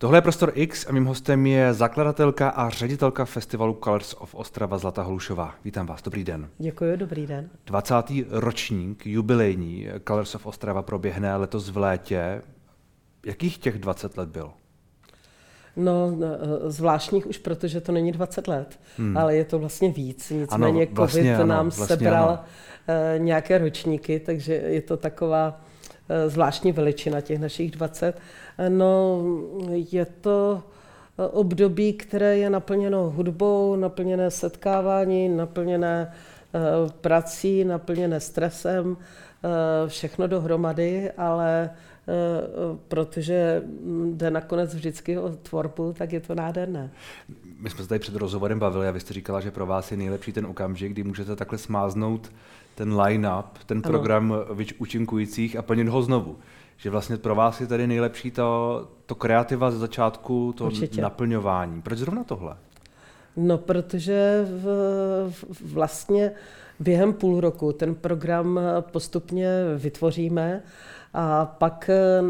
Tohle je Prostor X a mým hostem je zakladatelka a ředitelka festivalu Colors of Ostrava Zlata Hlušová. Vítám vás, dobrý den. Děkuji, dobrý den. 20. ročník, jubilejní Colors of Ostrava proběhne letos v létě. Jakých těch 20 let bylo? No, eh, zvláštních už, protože to není 20 let, hmm. ale je to vlastně víc. Nicméně ano, vlastně, COVID ano, nám vlastně sebral ano. Eh, nějaké ročníky, takže je to taková zvláštní veličina těch našich 20. No, je to období, které je naplněno hudbou, naplněné setkávání, naplněné prací, naplněné stresem, všechno dohromady, ale protože jde nakonec vždycky o tvorbu, tak je to nádherné. My jsme se tady před rozhovorem bavili a vy jste říkala, že pro vás je nejlepší ten okamžik, kdy můžete takhle smáznout ten line-up, ten program účinkujících a plnit ho znovu. Že vlastně pro vás je tady nejlepší to, to kreativa ze začátku, to Určitě. naplňování. Proč zrovna tohle? No, protože v, v, vlastně během půl roku ten program postupně vytvoříme a pak eh,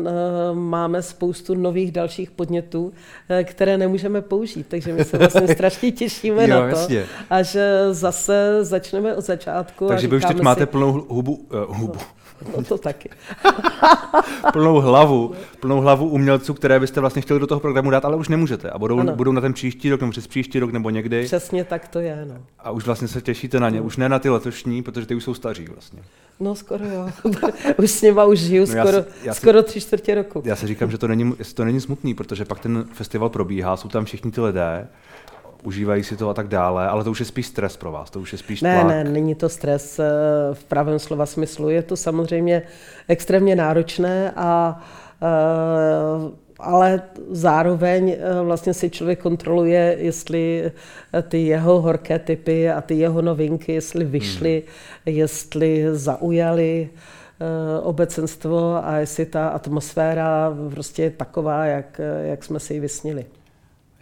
máme spoustu nových dalších podnětů, eh, které nemůžeme použít. Takže my se vlastně strašně těšíme jo, na to. Jasně. A že zase začneme od začátku. Takže vy už teď si, máte plnou hubu, uh, hubu. No to taky. plnou hlavu, plnou hlavu umělců, které byste vlastně chtěli do toho programu dát, ale už nemůžete. A budou, budou na ten příští rok, nebo přes příští rok, nebo někdy. Přesně tak to je, no. A už vlastně se těšíte na ně. Už ne na ty letošní, protože ty už jsou staří vlastně. No skoro jo. už s nima už žiju no skoro, já si, já si, skoro tři čtvrtě roku. Já si říkám, že to není, to není smutný, protože pak ten festival probíhá, jsou tam všichni ty lidé, užívají si to a tak dále, ale to už je spíš stres pro vás, to už je spíš Ne, tlak. ne, není to stres eh, v pravém slova smyslu, je to samozřejmě extrémně náročné a eh, ale zároveň eh, vlastně si člověk kontroluje, jestli ty jeho horké typy a ty jeho novinky, jestli vyšly, hmm. jestli zaujaly obecenstvo a jestli ta atmosféra prostě je taková, jak, jak jsme si ji vysnili.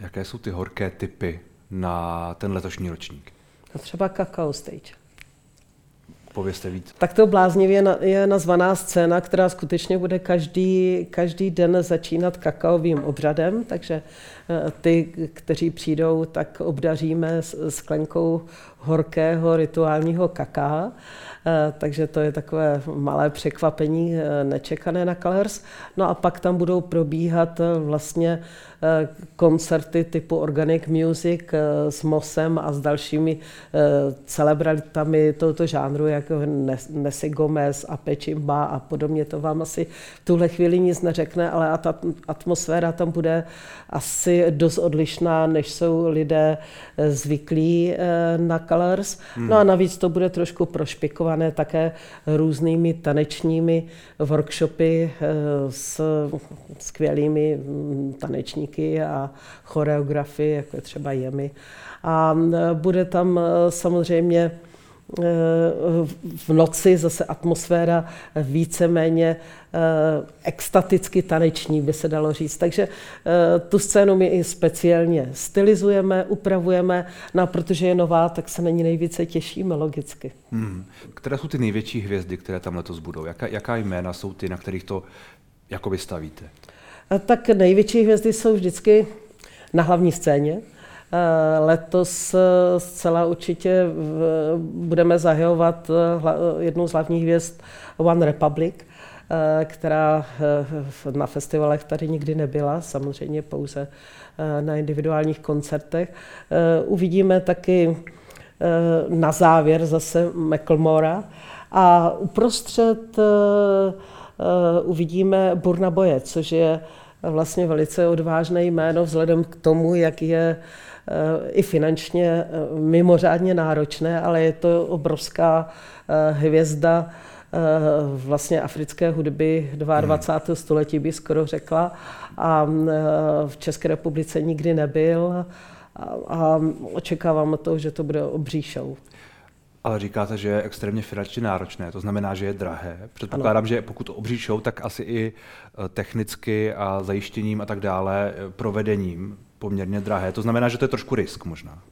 Jaké jsou ty horké typy na ten letošní ročník? A třeba Kakao Stage. Povězte víc. Tak to bláznivě je nazvaná scéna, která skutečně bude každý, každý den začínat kakaovým obřadem, takže eh, ty, kteří přijdou, tak obdaříme sklenkou horkého rituálního kaká. Eh, takže to je takové malé překvapení, eh, nečekané na Colors. No a pak tam budou probíhat vlastně Eh, koncerty typu Organic Music s Mosem a s dalšími celebritami tohoto žánru, jako Nessie Gomez a Pečimba a podobně. To vám asi v tuhle chvíli nic neřekne, ale ta atmosféra tam bude asi dost odlišná, než jsou lidé zvyklí na Colors. Hmm. No a navíc to bude trošku prošpikované také různými tanečními workshopy s skvělými hm, tanečníky a choreografii, jako je třeba Jemy. A bude tam e, samozřejmě v noci zase atmosféra víceméně e, extaticky taneční, by se dalo říct. Takže tu scénu my i speciálně stylizujeme, upravujeme, no a protože je nová, tak se na ní nejvíce těšíme logicky. Hmm. Které jsou ty největší hvězdy, které tam letos budou? Jaká, jaká jména jsou ty, na kterých to jakoby stavíte? Tak největší hvězdy jsou vždycky na hlavní scéně. Letos e, zcela určitě budeme zahajovat e, jednu z hlavních hvězd One Republic, která na festivalech tady nikdy nebyla, samozřejmě pouze na individuálních koncertech. Uvidíme taky na závěr zase McLemora a uprostřed uvidíme Burna Boje, což je vlastně velice odvážné jméno vzhledem k tomu, jak je eh, i finančně eh, mimořádně náročné, ale je to obrovská eh, hvězda vlastně africké hudby 22. Hmm. století by skoro řekla a v České republice nikdy nebyl a očekávám to, že to bude obří show. Ale říkáte, že je extrémně finančně náročné, to znamená, že je drahé. Předpokládám, ano. že pokud obří show, tak asi i eh, technicky a zajištěním a tak dále, eh, provedením poměrně drahé. To znamená, že to je trošku risk možná.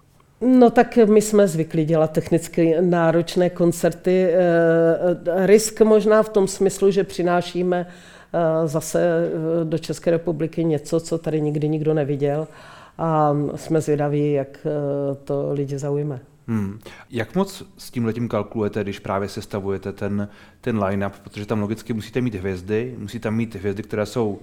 No tak my jsme zvyklí dělat technicky náročné koncerty. Eh, risk možná v tom smyslu, že přinášíme zase do České republiky něco, co tady nikdy nikdo neviděl a jsme zvědaví, jak to lidi zaujme. Hmm. Jak moc s tím letím kalkulujete, když právě sestavujete ten, ten line-up, protože tam logicky musíte mít hvězdy, musíte mít hvězdy, které jsou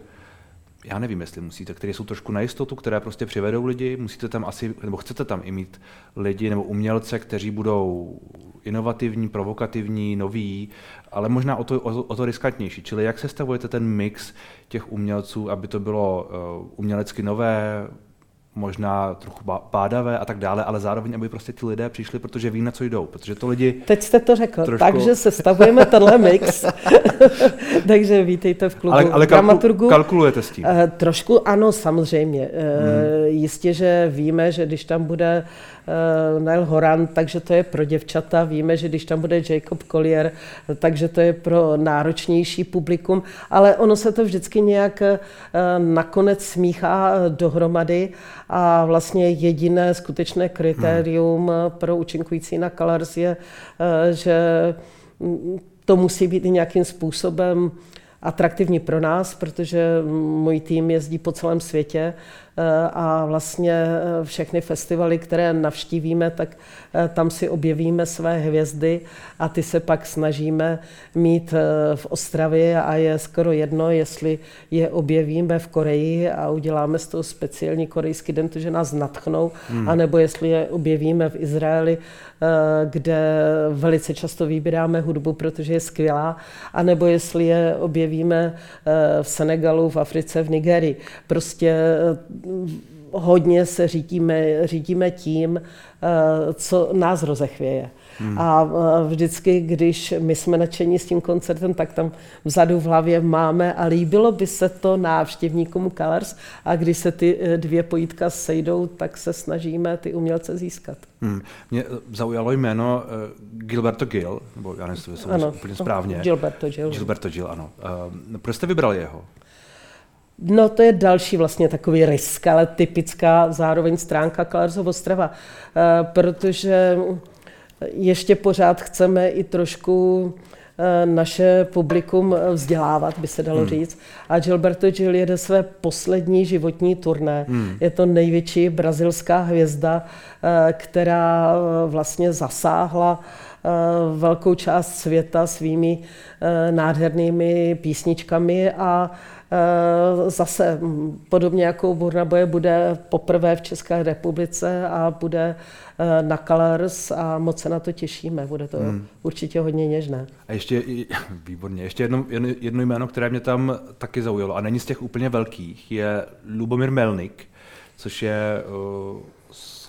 já nevím, jestli musíte, které jsou trošku na jistotu, které prostě přivedou lidi, musíte tam asi, nebo chcete tam i mít lidi nebo umělce, kteří budou inovativní, provokativní, noví, ale možná o to, o, o to riskantnější. Čili jak sestavujete ten mix těch umělců, aby to bylo uh, umělecky nové, možná trochu pádavé a tak dále, ale zároveň, aby prostě ty lidé přišli, protože ví, na co jdou, protože to lidi... Teď jste to řekl, trošku... takže sestavujeme tenhle mix, takže vítejte v klubu ale, ale dramaturgu. kalkulujete s tím? Uh, trošku ano, samozřejmě. Uh, Jistě, že víme, že když tam bude uh, Neil Horan, takže to je pro děvčata, víme, že když tam bude Jacob Collier, takže to je pro náročnější publikum, ale ono se to vždycky nějak uh, nakonec smíchá dohromady. A vlastně jediné skutečné kritérium hmm. pro účinkující na Colors je, eh, že to musí být i nějakým způsobem atraktivní pro nás, protože můj tým jezdí po celém světě a vlastně eh, všechny festivaly, které navštívíme, tak eh, tam si objevíme své hvězdy a ty se pak snažíme mít v Ostravě a je skoro jedno, jestli je objevíme v Koreji a uděláme z toho speciální korejský den, že nás natchnou, hmm. anebo jestli je objevíme v Izraeli, kde velice často vybíráme hudbu, protože je skvělá, anebo jestli je objevíme v Senegalu, v Africe, v Nigerii. Prostě hodně se řídíme, řídíme tím, eh, co nás rozechvěje. Hmm. A eh, vždycky, když my jsme nadšení s tím koncertem, tak tam vzadu v hlavě máme a líbilo by se to návštěvníkům Colors a když se ty eh, dvě pojítka sejdou, tak se snažíme ty umělce získat. Hmm. Mě zaujalo jméno Gilberto Gil, nebo já nevím, jestli jsem úplně správně. Gilberto Gil. Gilberto Gil, ano. proč jste vybrali jeho? No to je další vlastně takový risk, ale typická zároveň stránka Kalarzov Ostrava, eh, protože ještě pořád chceme i trošku eh, naše publikum vzdělávat, by se dalo hmm. říct. A Gilberto Gil jede své poslední životní turné. Hmm. Je to největší brazilská hvězda, eh, která vlastně zasáhla velkou část světa svými nádhernými písničkami a Eh, zase podobně jako Burnaboje bude poprvé v České republice a bude eh, na Colors a moc se na to těšíme. Bude to hmm. určitě hodně něžné. A ještě, výborně, ještě jedno, jedno jméno, které mě tam taky zaujalo a není z těch úplně velkých, je Lubomir Melnik, což je uh,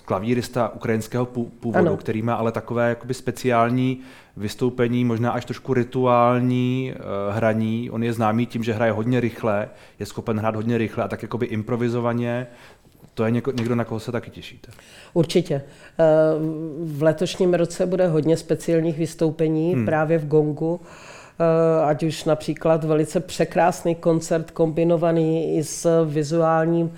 klavírista ukrajinského původu, ano. který má ale takové jakoby speciální vystoupení, možná až trošku rituální uh, hraní. On je známý tím, že hraje hodně rychle, je schopen hrát hodně rychle a tak jakoby improvizovaně. To je něko, někdo, na koho se taky těšíte? Určitě. Eh, v letošním roce bude hodně speciálních vystoupení hmm. právě v Gongu eh, ať už například velice překrásný koncert kombinovaný i s vizuálním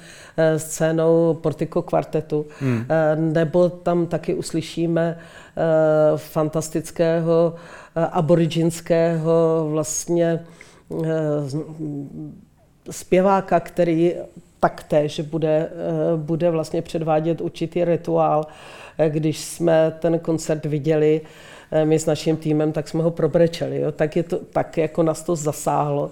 scénou Portico kvartetu, hmm. nebo tam taky uslyšíme Eh, fantastického eh, aboriginského vlastně eh, zpěváka, který taktéž bude, bude vlastně předvádět určitý rituál. Když jsme ten koncert viděli, my s naším týmem, tak jsme ho probrečeli. Jo. Tak, je to, tak jako nás to zasáhlo.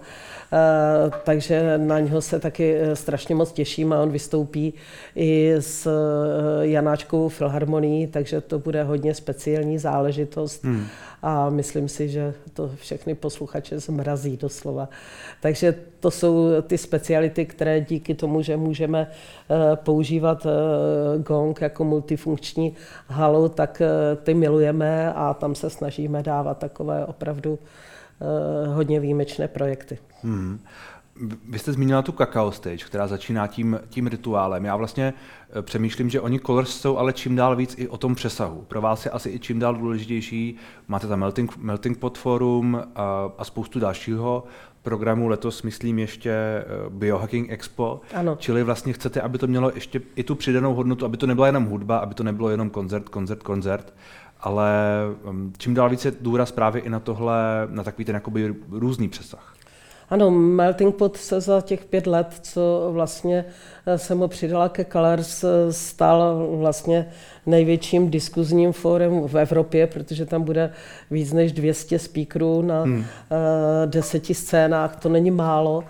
Eh, takže na něho se taky eh, strašně moc těším a on vystoupí i s eh, Janáčkovou filharmonií, takže to bude hodně speciální záležitost hmm. a myslím si, že to všechny posluchače zmrazí doslova. Takže to jsou ty speciality, které díky tomu, že můžeme používat gong jako multifunkční halu, tak ty milujeme a tam se snažíme dávat takové opravdu hodně výjimečné projekty. Hmm. Vy jste zmínila tu Kakao Stage, která začíná tím, tím rituálem. Já vlastně eh, přemýšlím, že oni Colors jsou ale čím dál víc i o tom přesahu. Pro vás je asi i čím dál důležitější. Máte tam Melting, Melting Pot Forum a, a spoustu dalšího programu. Letos myslím ještě eh, Biohacking Expo. Ano. Čili vlastně chcete, aby to mělo ještě i tu přidanou hodnotu, aby to nebyla jenom hudba, aby to nebylo jenom koncert, koncert, koncert, ale um, čím dál více důraz právě i na tohle, na takový ten jakoby různý přesah. Ano, Melting Pot se za těch pět let, co vlastně jsem ho přidala ke Colors, stal vlastně největším diskuzním fórem v Evropě, protože tam bude víc než 200 speakerů na hmm. deseti scénách, to není málo.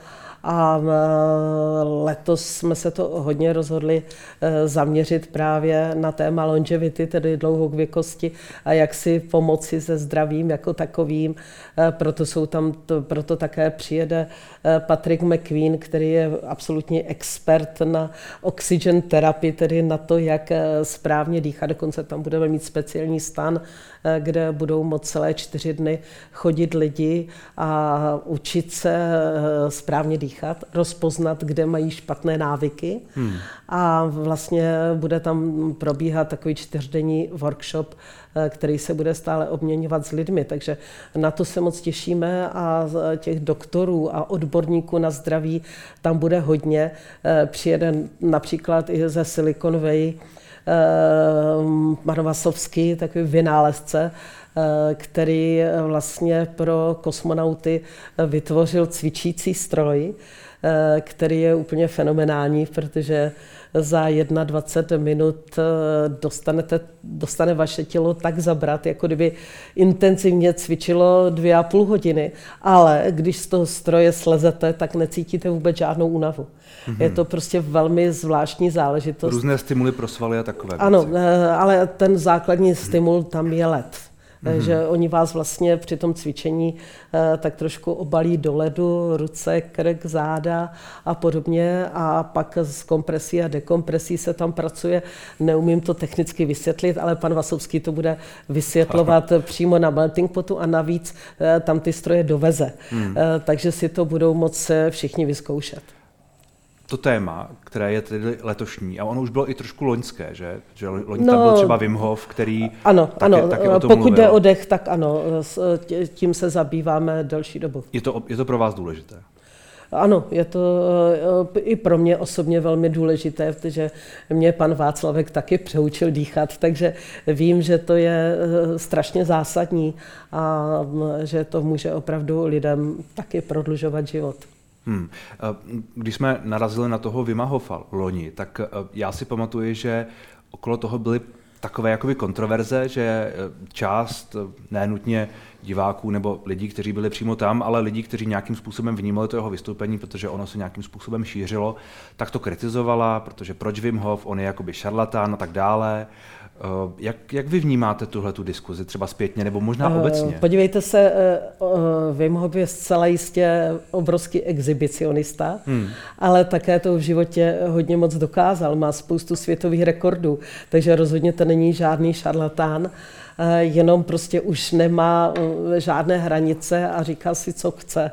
A e, letos jsme se to hodně rozhodli e, zaměřit právě na téma longevity, tedy dlouhověkosti a jak si pomoci se zdravím jako takovým. E, proto, jsou tam, proto také přijede Patrick McQueen, který je absolutní expert na oxygen terapii, tedy na to, jak správně dýchat. Dokonce tam budeme mít speciální stan, kde budou moct celé čtyři dny chodit lidi a učit se správně dýchat rozpoznat, kde mají špatné návyky. Hmm. A vlastně bude tam probíhat takový čtyřdenní workshop, eh, který se bude stále obměňovat s lidmi. Takže na to se moc těšíme a těch doktorů a odborníků na zdraví tam bude hodně. Eh, přijede například i ze Silicon Valley Eh, takový vynálezce, který vlastně pro kosmonauty vytvořil cvičící stroj, Eh, který je úplně fenomenální, protože za 21 minut eh, dostanete, dostane vaše tělo tak zabrat, jako kdyby intenzivně cvičilo dvě a půl hodiny, ale když z toho stroje slezete, tak necítíte vůbec žádnou únavu. Mm-hmm. Je to prostě velmi zvláštní záležitost. Různé stimuly pro svaly a takové Ano, věci. Eh, ale ten základní stimul tam je led mm-hmm. že oni vás vlastně při tom cvičení eh, tak trošku obalí do ledu, ruce, krk, záda a podobně a pak z kompresí a dekompresí se tam pracuje. Neumím to technicky vysvětlit, ale pan Vasovský to bude vysvětlovat přímo na melting potu a navíc eh, tam ty stroje doveze. Mm. Takže si to budou moct všichni vyzkoušet to téma, které je tedy letošní, a ono už bylo i trošku loňské, že? Že loň no, tam byl třeba Wim Hof, který ano, taky, ano, taky o tom pokud mluvil. jde o dech, tak ano, tím se zabýváme delší dobu. Je to, je to pro vás důležité? Ano, je to eh, i pro mě osobně velmi důležité, protože mě pan Václavek taky přeučil dýchat, takže vím, že to je eh, strašně zásadní a že to může opravdu lidem taky prodlužovat život. Hmm. Eh, když jsme narazili na toho Hofa loni, tak eh, já si pamatuju, že okolo toho byly takové jakoby kontroverze, že eh, část nenutně diváků nebo lidí, kteří byli přímo tam, ale lidí, kteří nějakým způsobem vnímali to jeho vystoupení, protože ono se nějakým způsobem šířilo, tak to kritizovala, protože proč Wim Hof, on je jakoby šarlatán a tak dále. Eh, jak, jak vy vnímáte tuhle tu diskuzi, třeba zpětně nebo možná uh, obecně? Podívejte se, uh, Wim Hof je zcela jistě obrovský exhibicionista, hmm. ale také to v životě hodně moc dokázal. Má spoustu světových rekordů, takže rozhodně to není žádný šarlatán, jenom prostě už nemá žádné hranice a říká si, co chce,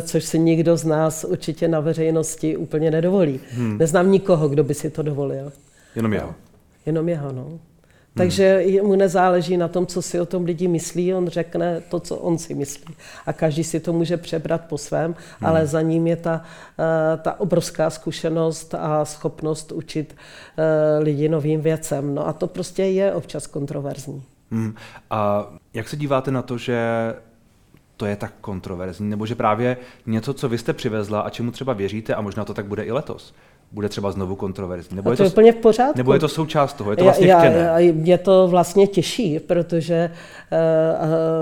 což si nikdo z nás určitě na veřejnosti úplně nedovolí. Hmm. Neznám nikoho, kdo by si to dovolil. Jenom jeho. Jenom jeho, no. Takže mu nezáleží na tom, co si o tom lidi myslí, on řekne to, co on si myslí. A každý si to může přebrat po svém, hmm. ale za ním je ta, eh, ta obrovská zkušenost a schopnost učit eh, lidi novým věcem. No a to prostě je občas kontroverzní. Hmm. A jak se díváte na to, že to je tak kontroverzní, nebo že právě něco, co vy jste přivezla a čemu třeba věříte, a možná to tak bude i letos, bude třeba znovu kontroverzní. Nebo a to je to úplně v pořádku. Nebo je to součást toho, je to vlastně já, vtěné. Já, mě to vlastně těší, protože uh,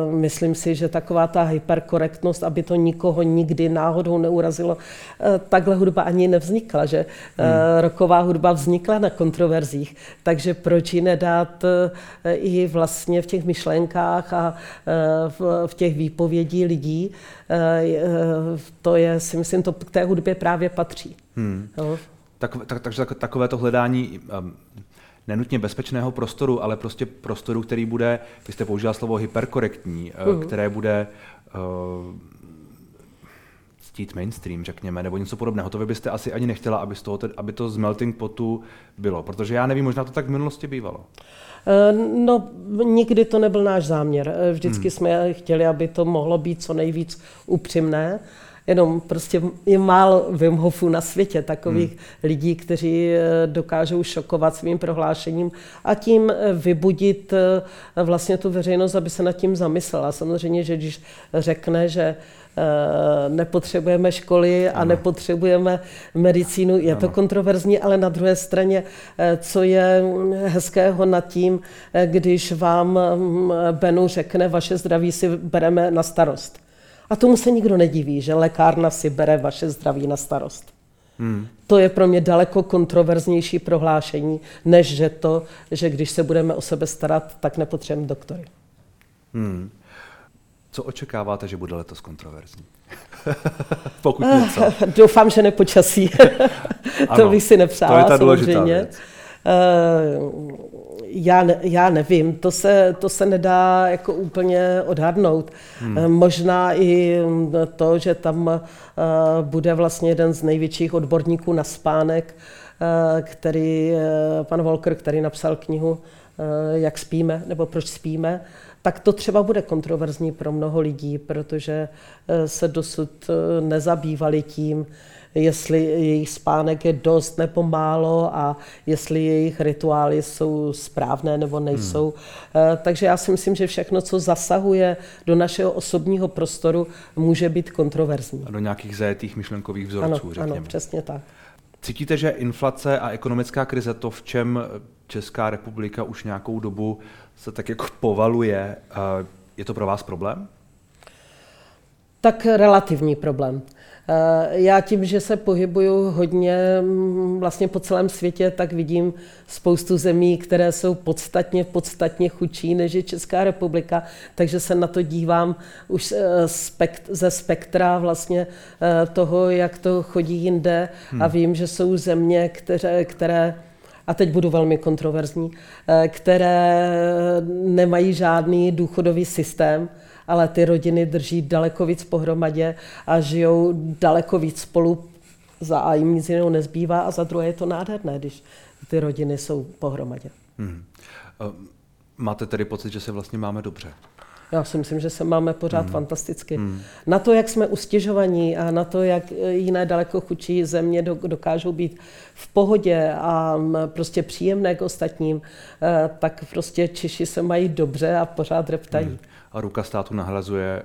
uh, myslím si, že taková ta hyperkorektnost, aby to nikoho nikdy náhodou neurazilo, uh, takhle hudba ani nevznikla, že uh, hmm. roková hudba vznikla na kontroverzích, takže proč ji nedát uh, i vlastně v těch myšlenkách a uh, v, v těch výpovědí lidí, uh, to je, si myslím, to k té hudbě právě patří. Hmm. No tak, tak, takže takové to hledání um, nenutně bezpečného prostoru, ale prostě prostoru, který bude, vy jste použila slovo hyperkorektní, uh, které bude uh, ctít mainstream, řekněme, nebo něco podobného. To vy byste asi ani nechtěla, aby, z toho, aby to z melting potu bylo, protože já nevím, možná to tak v minulosti bývalo. Eh, no, nikdy to nebyl náš záměr. Vždycky hmm. jsme chtěli, aby to mohlo být co nejvíc upřímné Jenom prostě je málo Wim Hofů na světě, takových hmm. lidí, kteří eh, dokážou šokovat svým prohlášením a tím eh, vybudit eh, vlastně tu veřejnost, aby se nad tím zamyslela. Samozřejmě, že když řekne, že nepotřebujeme školy a ano. nepotřebujeme medicínu. Je ano. to kontroverzní, ale na druhé straně, co je hezkého nad tím, když vám mm, Benu řekne, vaše zdraví si bereme na starost. A tomu se nikdo nediví, že lékárna si bere vaše zdraví na starost. Hmm. To je pro mě daleko kontroverznější prohlášení, než že to, že když se budeme o sebe starat, tak nepotřebujeme doktory. Hmm. Co očekáváte, že bude letos kontroverzní? Pokud něco. Doufám, že nepočasí. to bych si nepřála, to je ta samozřejmě. Věc. Uh, já, ne, já nevím, to se, to se nedá jako úplně odhadnout. Hmm. Eh, možná i to, že tam uh, bude vlastně jeden z největších odborníků na spánek, uh, který, uh, pan Volker, který napsal knihu Jak spíme, nebo proč spíme, tak to třeba bude kontroverzní pro mnoho lidí, protože se dosud nezabývali tím, jestli jejich spánek je dost nebo málo a jestli jejich rituály jsou správné nebo nejsou. Hmm. Takže já si myslím, že všechno, co zasahuje do našeho osobního prostoru, může být kontroverzní. A do nějakých zajetých myšlenkových vzorců, ano, řekněme. Ano, přesně tak. Cítíte, že inflace a ekonomická krize, to, v čem Česká republika už nějakou dobu se tak jako povaluje, je to pro vás problém? Tak relativní problém. Eh, já tím, že se pohybuju hodně mm, vlastně po celém světě, tak vidím spoustu zemí, které jsou podstatně, podstatně chudší než je Česká republika, takže se na to dívám už eh, ze spektra vlastně eh, toho, jak to chodí jinde. Hmm. a vím, že jsou země, které, které a teď budu velmi kontroverzní, které nemají žádný důchodový systém, ale ty rodiny drží daleko víc pohromadě a žijou daleko víc spolu. Za A jim nic jiného nezbývá a za druhé je to nádherné, když ty rodiny jsou pohromadě. Hmm. Máte tedy pocit, že se vlastně máme dobře? Já si myslím, že se máme pořád hmm. fantasticky. Hmm. Na to, jak jsme ustěžovaní a na to, jak jiné daleko chudší země dokážou být v pohodě a prostě příjemné k ostatním, eh, tak prostě Češi se mají dobře a pořád reptají. Hmm a ruka státu nahrazuje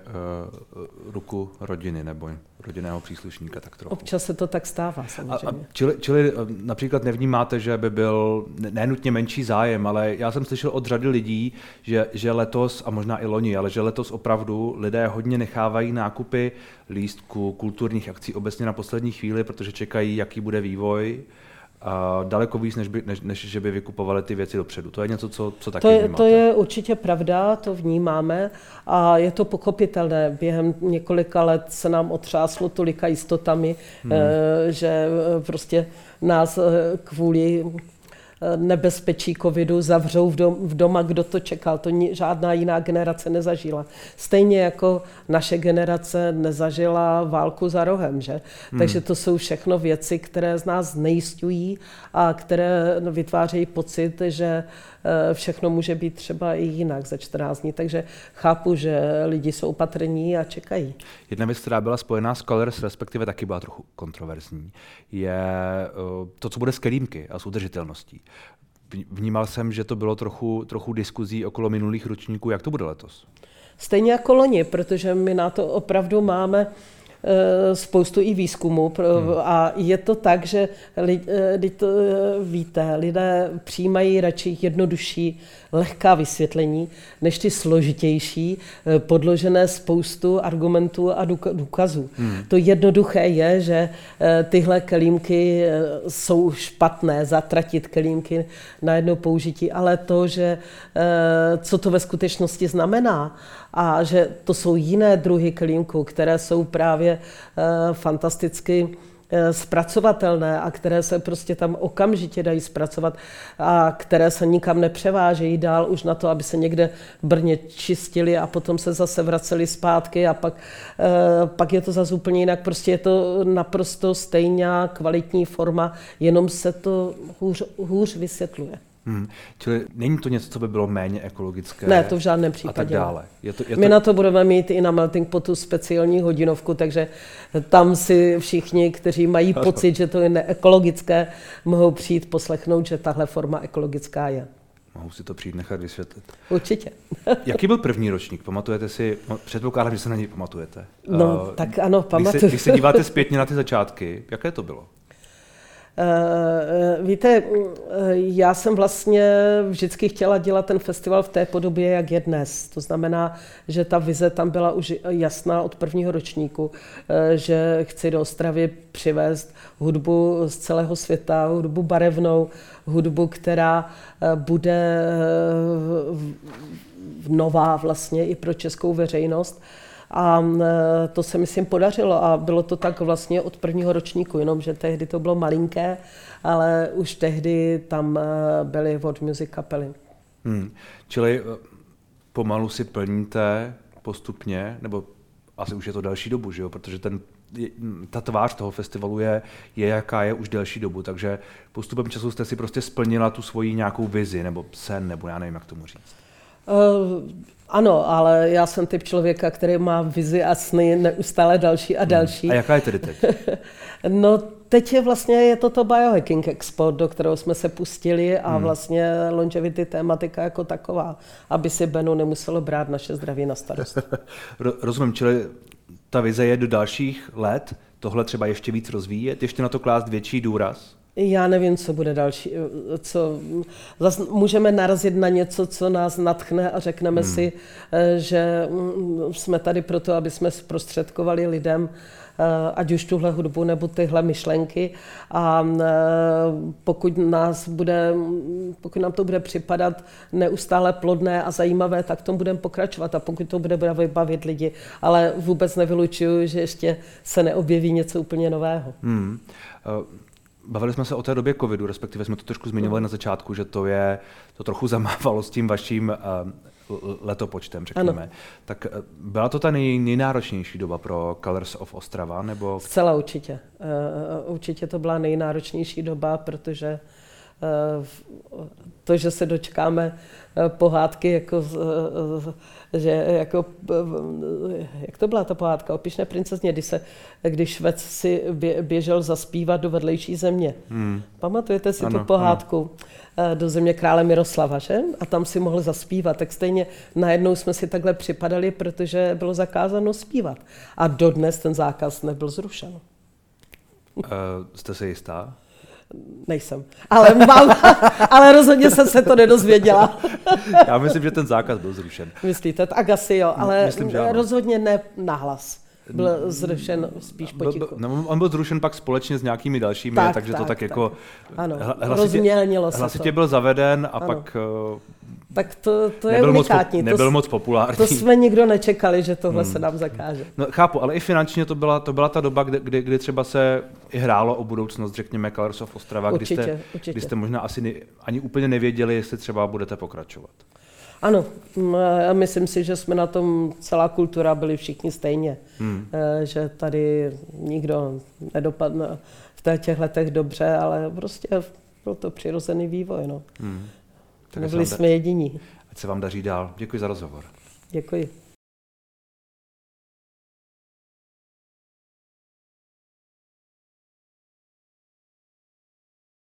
uh, ruku rodiny nebo rodinného příslušníka tak trochu. Občas se to tak stává samozřejmě. A, a čili, čili eh, například nevnímáte, že by byl nenutně menší zájem, ale já jsem slyšel od řady lidí, že, že letos, a možná i loni, ale že letos opravdu lidé hodně nechávají nákupy lístků, kulturních akcí obecně na poslední chvíli, protože čekají, jaký bude vývoj a daleko víc, než, by, než, než že by vykupovali ty věci dopředu. To je něco, co, co taky to je, vnímáte. To je určitě pravda, to vnímáme a je to pochopitelné. Během několika let se nám otřáslo tolika jistotami, hmm. že eh, prostě nás eh, kvůli nebezpečí covidu zavřou v, dom, v doma, kdo to čekal. To ni, žádná jiná generace nezažila. Stejně jako naše generace nezažila válku za rohem, že? Hmm. Takže to jsou všechno věci, které z nás nejistují a které vytvářejí pocit, že všechno může být třeba i jinak za 14 dní, takže chápu, že lidi jsou opatrní a čekají. Jedna věc, která byla spojená s Colors, respektive taky byla trochu kontroverzní, je eh, to, co bude s kelímky a s udržitelností. Vnímal jsem, že to bylo trochu, trochu diskuzí okolo minulých ročníků. Jak to bude letos? Stejně jako loni, protože my na to opravdu máme Eh, spoustu i výzkumu hmm. a je to tak, že lidi, eh, to eh, víte, lidé přijímají radši jednodušší, lehká vysvětlení, než ty složitější, podložené spoustu argumentů a důkazů. Hmm. To jednoduché je, že tyhle kelímky jsou špatné, zatratit kelímky na jedno použití, ale to, že co to ve skutečnosti znamená, a že to jsou jiné druhy klínků, které jsou právě eh, fantasticky eh, zpracovatelné a které se prostě tam okamžitě dají zpracovat a které se nikam nepřevážejí dál už na to, aby se někde v Brně čistili a potom se zase vraceli zpátky a pak, eh, pak je to zase úplně jinak. Prostě je to naprosto stejná kvalitní forma, jenom se to hůř, hůř vysvětluje. Hmm. Čili není to něco, co by bylo méně ekologické? Ne, to v žádném případě. A tak dále. Je to, je to... My na to budeme mít i na Melting Potu speciální hodinovku, takže tam si všichni, kteří mají pocit, že to je neekologické, mohou přijít poslechnout, že tahle forma ekologická je. Mohu si to přijít nechat vysvětlit. Určitě. Jaký byl první ročník? Pamatujete si, předpokládám, že se na něj pamatujete. No, uh, tak ano, pamatuju. Když se, když se díváte zpětně na ty začátky, jaké to bylo? Uh, víte, já jsem vlastně vždycky chtěla dělat ten festival v té podobě, jak je dnes. To znamená, že ta vize tam byla už jasná od prvního ročníku, že chci do Ostravy přivést hudbu z celého světa, hudbu barevnou, hudbu, která bude nová vlastně i pro českou veřejnost. A e, to se myslím podařilo a bylo to tak vlastně od prvního ročníku, jenomže tehdy to bylo malinké, ale už tehdy tam e, byly World Music kapely. Hmm. Čili e, pomalu si plníte postupně, nebo asi už je to další dobu, že jo? protože ten, ta tvář toho festivalu je, je, jaká je už delší dobu, takže postupem času jste si prostě splnila tu svoji nějakou vizi, nebo sen, nebo já nevím, jak tomu říct. Uh, ano, ale já jsem typ člověka, který má vizi a sny neustále další a hmm. další. Hmm. A jaká je tedy teď? no teď je vlastně je to to Biohacking Expo, do kterého jsme se pustili a hmm. vlastně longevity tématika jako taková, aby si Benu nemuselo brát naše zdraví na starost. Rozumím, čili ta vize je do dalších let tohle třeba ještě víc rozvíjet, ještě na to klást větší důraz? Já nevím, co bude další. Co, zase můžeme narazit na něco, co nás natchne a řekneme hmm. si, eh, že mm, jsme tady proto, aby jsme zprostředkovali lidem, eh, ať už tuhle hudbu nebo tyhle myšlenky. A eh, pokud, nás bude, pokud nám to bude připadat neustále plodné a zajímavé, tak tom budeme pokračovat. A pokud to bude bavit lidi, ale vůbec nevylučuju, že ještě se neobjeví něco úplně nového. Hmm. Uh... Bavili jsme se o té době covidu, respektive jsme to trošku zmiňovali mm. na začátku, že to je, to trochu zamávalo s tím vaším uh, letopočtem, řekněme. Ano. Tak uh, byla to ta nej, nejnáročnější doba pro Colors of Ostrava? Nebo... Zcela určitě. Uh, určitě to byla nejnáročnější doba, protože uh, to, že se dočkáme pohádky jako že jako, jak to byla ta pohádka o pišné princezně, když, se, když Švec si běžel zaspívat do vedlejší země. Hmm. Pamatujete si ano, tu pohádku? Ano. Eh, do země krále Miroslava, že? A tam si mohl zaspívat. Tak stejně najednou jsme si takhle připadali, protože bylo zakázáno zpívat. A dodnes ten zákaz nebyl zrušen. Uh, jste si jistá? Nejsem. Ale, mám, ale rozhodně jsem se to nedozvěděla. Já myslím, že ten zákaz byl zrušen. Myslíte? Tak asi jo, ale myslím, že rozhodně ne nahlas byl zrušen spíš potichu. No, on byl zrušen pak společně s nějakými dalšími, tak, takže tak, to tak, tak jako ano, hlasitě, se hlasitě to. byl zaveden a ano. pak eh, tak to, to je unikátní. Moc, nebyl to, moc populární. To jsme nikdo nečekali, že tohle hmm. se nám zakáže. No, chápu, ale i finančně to byla, to byla ta doba, kdy, kdy, kdy třeba se i hrálo o budoucnost, řekněme, Colors of Ostrava, určitě, kdy, jste, určitě. kdy jste možná asi ne, ani úplně nevěděli, jestli třeba budete pokračovat. Ano, já myslím si, že jsme na tom celá kultura byli všichni stejně. Hmm. Eh, že tady nikdo nedopadne v těch letech dobře, ale prostě byl to přirozený vývoj. No. Hmm. Tak Nebyli jsme jediní. Ať se vám daří dál. Děkuji za rozhovor. Děkuji.